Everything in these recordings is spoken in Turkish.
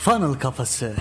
Funnel Kafası.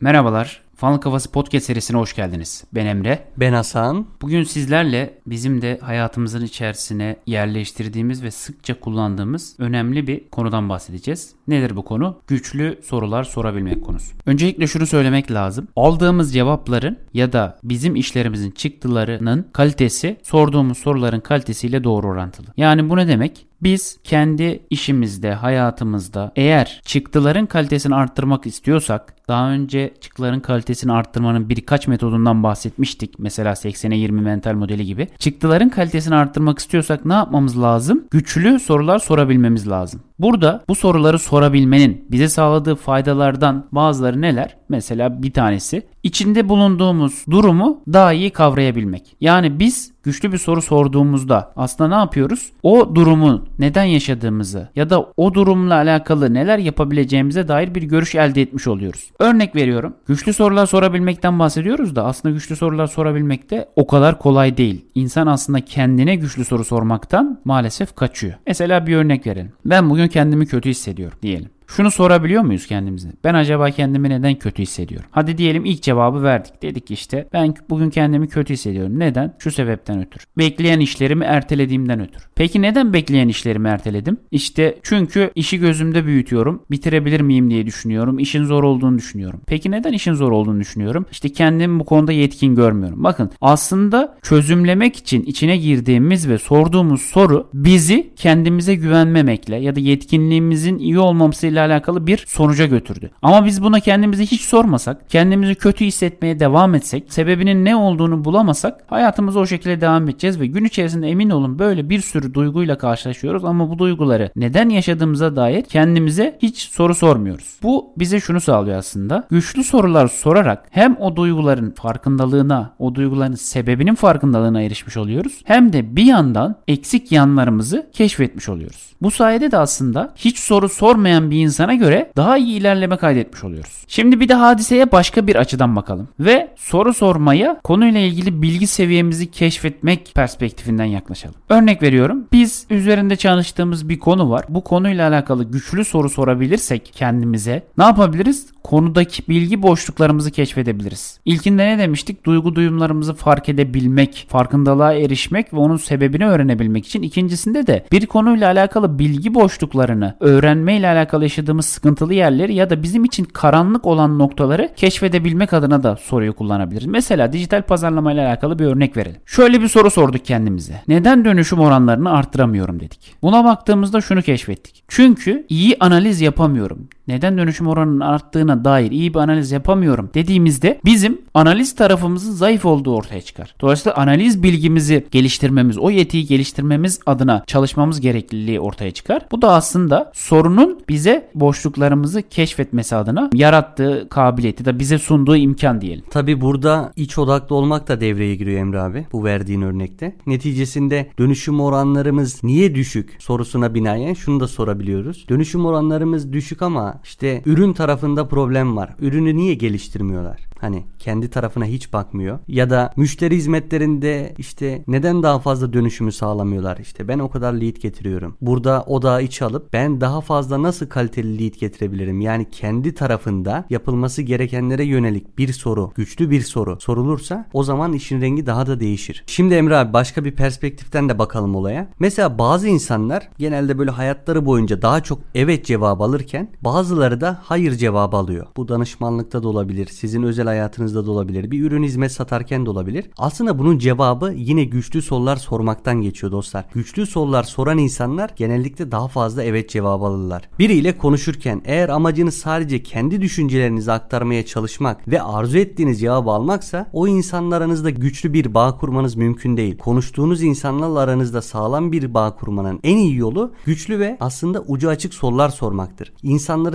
Merhabalar. Funnel Kafası Podcast serisine hoş geldiniz. Ben Emre. Ben Hasan. Bugün sizlerle bizim de hayatımızın içerisine yerleştirdiğimiz ve sıkça kullandığımız önemli bir konudan bahsedeceğiz. Nedir bu konu? Güçlü sorular sorabilmek konusu. Öncelikle şunu söylemek lazım. Aldığımız cevapların ya da bizim işlerimizin çıktılarının kalitesi sorduğumuz soruların kalitesiyle doğru orantılı. Yani bu ne demek? Biz kendi işimizde, hayatımızda eğer çıktıların kalitesini arttırmak istiyorsak daha önce çıktıların kalitesini arttırmanın birkaç metodundan bahsetmiştik. Mesela 80'e 20 mental modeli gibi. Çıktıların kalitesini arttırmak istiyorsak ne yapmamız lazım? Güçlü sorular sorabilmemiz lazım. Burada bu soruları sorabilmenin bize sağladığı faydalardan bazıları neler? Mesela bir tanesi içinde bulunduğumuz durumu daha iyi kavrayabilmek. Yani biz güçlü bir soru sorduğumuzda aslında ne yapıyoruz? O durumu neden yaşadığımızı ya da o durumla alakalı neler yapabileceğimize dair bir görüş elde etmiş oluyoruz. Örnek veriyorum. Güçlü sorular sorabilmekten bahsediyoruz da aslında güçlü sorular sorabilmek de o kadar kolay değil. İnsan aslında kendine güçlü soru sormaktan maalesef kaçıyor. Mesela bir örnek verelim. Ben bugün kendimi kötü hissediyorum diyelim. Şunu sorabiliyor muyuz kendimize? Ben acaba kendimi neden kötü hissediyorum? Hadi diyelim ilk cevabı verdik. Dedik işte ben bugün kendimi kötü hissediyorum. Neden? Şu sebepten ötürü. Bekleyen işlerimi ertelediğimden ötürü. Peki neden bekleyen işlerimi erteledim? İşte çünkü işi gözümde büyütüyorum. Bitirebilir miyim diye düşünüyorum. İşin zor olduğunu düşünüyorum. Peki neden işin zor olduğunu düşünüyorum? İşte kendimi bu konuda yetkin görmüyorum. Bakın aslında çözümlemek için içine girdiğimiz ve sorduğumuz soru bizi kendimize güvenmemekle ya da yetkinliğimizin iyi olmamasıyla ile alakalı bir sonuca götürdü. Ama biz buna kendimizi hiç sormasak, kendimizi kötü hissetmeye devam etsek, sebebinin ne olduğunu bulamasak hayatımıza o şekilde devam edeceğiz ve gün içerisinde emin olun böyle bir sürü duyguyla karşılaşıyoruz ama bu duyguları neden yaşadığımıza dair kendimize hiç soru sormuyoruz. Bu bize şunu sağlıyor aslında. Güçlü sorular sorarak hem o duyguların farkındalığına, o duyguların sebebinin farkındalığına erişmiş oluyoruz. Hem de bir yandan eksik yanlarımızı keşfetmiş oluyoruz. Bu sayede de aslında hiç soru sormayan bir insana göre daha iyi ilerleme kaydetmiş oluyoruz. Şimdi bir de hadiseye başka bir açıdan bakalım ve soru sormaya konuyla ilgili bilgi seviyemizi keşfetmek perspektifinden yaklaşalım. Örnek veriyorum. Biz üzerinde çalıştığımız bir konu var. Bu konuyla alakalı güçlü soru sorabilirsek kendimize ne yapabiliriz? Konudaki bilgi boşluklarımızı keşfedebiliriz. İlkinde ne demiştik? Duygu duyumlarımızı fark edebilmek, farkındalığa erişmek ve onun sebebini öğrenebilmek için. İkincisinde de bir konuyla alakalı bilgi boşluklarını öğrenme ile alakalı yaşadığımız sıkıntılı yerleri ya da bizim için karanlık olan noktaları keşfedebilmek adına da soruyu kullanabiliriz. Mesela dijital pazarlama ile alakalı bir örnek verelim. Şöyle bir soru sorduk kendimize. Neden dönüşüm oranlarını arttıramıyorum dedik. Buna baktığımızda şunu keşfettik. Çünkü iyi analiz yapamıyorum neden dönüşüm oranının arttığına dair iyi bir analiz yapamıyorum dediğimizde bizim analiz tarafımızın zayıf olduğu ortaya çıkar. Dolayısıyla analiz bilgimizi geliştirmemiz, o yetiyi geliştirmemiz adına çalışmamız gerekliliği ortaya çıkar. Bu da aslında sorunun bize boşluklarımızı keşfetmesi adına yarattığı kabiliyeti de bize sunduğu imkan diyelim. Tabi burada iç odaklı olmak da devreye giriyor Emre abi bu verdiğin örnekte. Neticesinde dönüşüm oranlarımız niye düşük sorusuna binaen şunu da sorabiliyoruz. Dönüşüm oranlarımız düşük ama işte ürün tarafında problem var. Ürünü niye geliştirmiyorlar? Hani kendi tarafına hiç bakmıyor. Ya da müşteri hizmetlerinde işte neden daha fazla dönüşümü sağlamıyorlar? İşte ben o kadar lead getiriyorum. Burada odağı iç alıp ben daha fazla nasıl kaliteli lead getirebilirim? Yani kendi tarafında yapılması gerekenlere yönelik bir soru, güçlü bir soru sorulursa o zaman işin rengi daha da değişir. Şimdi Emre abi başka bir perspektiften de bakalım olaya. Mesela bazı insanlar genelde böyle hayatları boyunca daha çok evet cevabı alırken bazıları da hayır cevabı alıyor. Bu danışmanlıkta da olabilir. Sizin özel hayatınızda da olabilir. Bir ürün hizmet satarken de olabilir. Aslında bunun cevabı yine güçlü sorular sormaktan geçiyor dostlar. Güçlü sorular soran insanlar genellikle daha fazla evet cevabı alırlar. Biriyle konuşurken eğer amacınız sadece kendi düşüncelerinizi aktarmaya çalışmak ve arzu ettiğiniz cevabı almaksa o insanlar güçlü bir bağ kurmanız mümkün değil. Konuştuğunuz insanlarla aranızda sağlam bir bağ kurmanın en iyi yolu güçlü ve aslında ucu açık sorular sormaktır.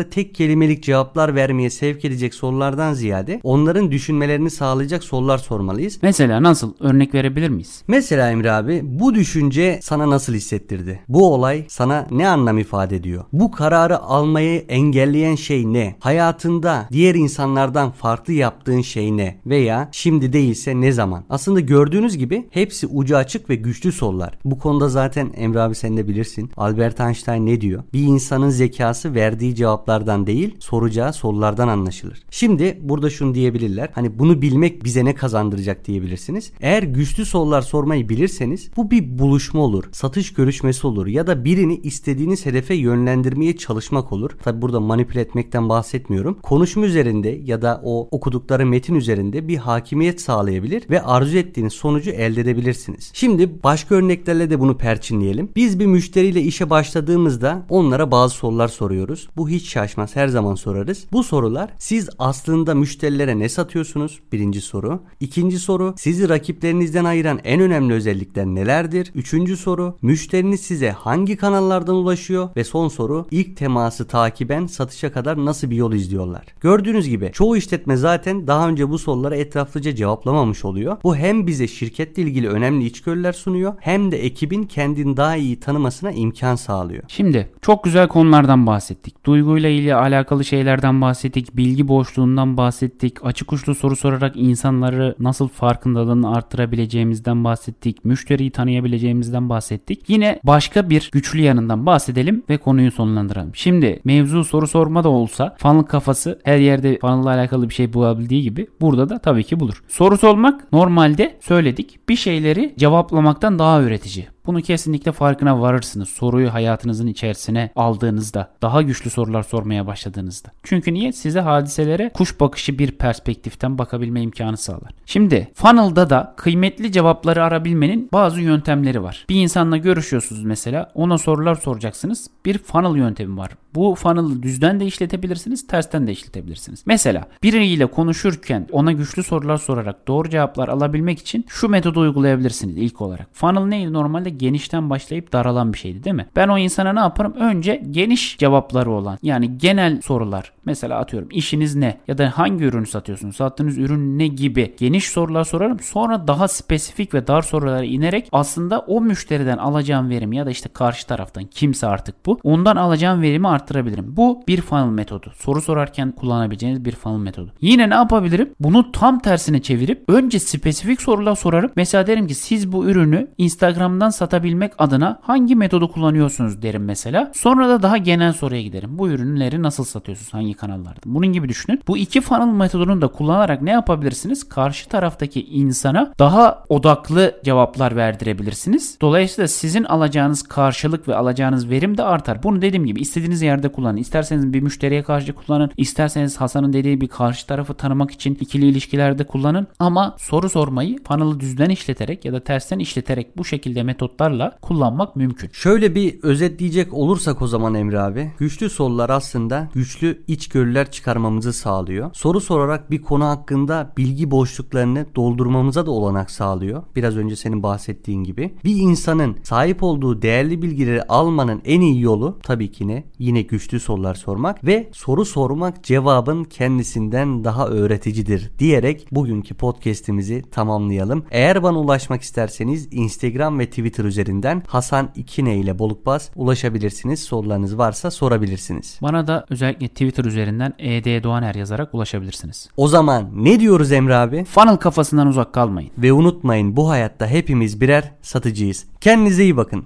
İnsanlara tek kelimelik cevaplar vermeye sevk edecek sorulardan ziyade on onların düşünmelerini sağlayacak sorular sormalıyız. Mesela nasıl? Örnek verebilir miyiz? Mesela Emre abi bu düşünce sana nasıl hissettirdi? Bu olay sana ne anlam ifade ediyor? Bu kararı almayı engelleyen şey ne? Hayatında diğer insanlardan farklı yaptığın şey ne? Veya şimdi değilse ne zaman? Aslında gördüğünüz gibi hepsi ucu açık ve güçlü sorular. Bu konuda zaten Emre abi sen de bilirsin. Albert Einstein ne diyor? Bir insanın zekası verdiği cevaplar cevaplardan değil soracağı sorulardan anlaşılır. Şimdi burada şunu diyebilirler. Hani bunu bilmek bize ne kazandıracak diyebilirsiniz. Eğer güçlü sorular sormayı bilirseniz bu bir buluşma olur. Satış görüşmesi olur ya da birini istediğiniz hedefe yönlendirmeye çalışmak olur. Tabi burada manipüle etmekten bahsetmiyorum. Konuşma üzerinde ya da o okudukları metin üzerinde bir hakimiyet sağlayabilir ve arzu ettiğiniz sonucu elde edebilirsiniz. Şimdi başka örneklerle de bunu perçinleyelim. Biz bir müşteriyle işe başladığımızda onlara bazı sorular soruyoruz. Bu hiç şaşmaz her zaman sorarız. Bu sorular siz aslında müşterilere ne satıyorsunuz? Birinci soru. İkinci soru sizi rakiplerinizden ayıran en önemli özellikler nelerdir? Üçüncü soru müşteriniz size hangi kanallardan ulaşıyor? Ve son soru ilk teması takiben satışa kadar nasıl bir yol izliyorlar? Gördüğünüz gibi çoğu işletme zaten daha önce bu sorulara etraflıca cevaplamamış oluyor. Bu hem bize şirketle ilgili önemli içgörüler sunuyor hem de ekibin kendini daha iyi tanımasına imkan sağlıyor. Şimdi çok güzel konulardan bahsettik. Duyguyla ilgili alakalı şeylerden bahsettik. Bilgi boşluğundan bahsettik. Açık uçlu soru sorarak insanları nasıl farkındalığını arttırabileceğimizden bahsettik. Müşteriyi tanıyabileceğimizden bahsettik. Yine başka bir güçlü yanından bahsedelim ve konuyu sonlandıralım. Şimdi mevzu soru sorma da olsa funnel kafası her yerde funnel alakalı bir şey bulabildiği gibi burada da tabii ki bulur. Soru sormak normalde söyledik bir şeyleri cevaplamaktan daha üretici. Bunu kesinlikle farkına varırsınız. Soruyu hayatınızın içerisine aldığınızda, daha güçlü sorular sormaya başladığınızda. Çünkü niye? Size hadiselere kuş bakışı bir perspektiften bakabilme imkanı sağlar. Şimdi funnel'da da kıymetli cevapları arabilmenin bazı yöntemleri var. Bir insanla görüşüyorsunuz mesela, ona sorular soracaksınız. Bir funnel yöntemi var. Bu funnel'ı düzden de işletebilirsiniz, tersten de işletebilirsiniz. Mesela biriyle konuşurken ona güçlü sorular sorarak doğru cevaplar alabilmek için şu metodu uygulayabilirsiniz ilk olarak. Funnel neydi? Normalde genişten başlayıp daralan bir şeydi değil mi? Ben o insana ne yaparım? Önce geniş cevapları olan yani genel sorular. Mesela atıyorum işiniz ne? Ya da hangi ürünü satıyorsunuz? Sattığınız ürün ne gibi? Geniş sorular sorarım. Sonra daha spesifik ve dar sorulara inerek aslında o müşteriden alacağım verim ya da işte karşı taraftan kimse artık bu. Ondan alacağım verimi arttırabilirim. Bu bir funnel metodu. Soru sorarken kullanabileceğiniz bir funnel metodu. Yine ne yapabilirim? Bunu tam tersine çevirip önce spesifik sorular sorarım. Mesela derim ki siz bu ürünü Instagram'dan satabilmek adına hangi metodu kullanıyorsunuz derim mesela. Sonra da daha genel soruya giderim. Bu ürünleri nasıl satıyorsunuz? Hangi kanallarda? Bunun gibi düşünün. Bu iki funnel metodunu da kullanarak ne yapabilirsiniz? Karşı taraftaki insana daha odaklı cevaplar verdirebilirsiniz. Dolayısıyla sizin alacağınız karşılık ve alacağınız verim de artar. Bunu dediğim gibi istediğiniz yerde kullanın. İsterseniz bir müşteriye karşı kullanın. İsterseniz Hasan'ın dediği bir karşı tarafı tanımak için ikili ilişkilerde kullanın. Ama soru sormayı funnel'ı düzden işleterek ya da tersten işleterek bu şekilde metotlarla kullanmak mümkün. Şöyle bir özetleyecek olursak o zaman Emre abi. Güçlü sorular aslında güçlü içgörüler çıkarmamızı sağlıyor. Soru sorarak bir konu hakkında bilgi boşluklarını doldurmamıza da olanak sağlıyor. Biraz önce senin bahsettiğin gibi. Bir insanın sahip olduğu değerli bilgileri almanın en iyi yolu tabii ki ne? Yine güçlü sorular sormak ve soru sormak cevabın kendisinden daha öğreticidir diyerek bugünkü podcast'imizi tamamlayalım. Eğer bana ulaşmak isterseniz Instagram ve Twitter üzerinden Hasan İkine ile Bolukbaz ulaşabilirsiniz. Sorularınız varsa sorabilirsiniz. Bana da özellikle Twitter üzerinden ED Doğaner yazarak ulaşabilirsiniz. O zaman ne diyoruz Emre abi? Funnel kafasından uzak kalmayın. Ve unutmayın bu hayatta hepimiz birer satıcıyız. Kendinize iyi bakın.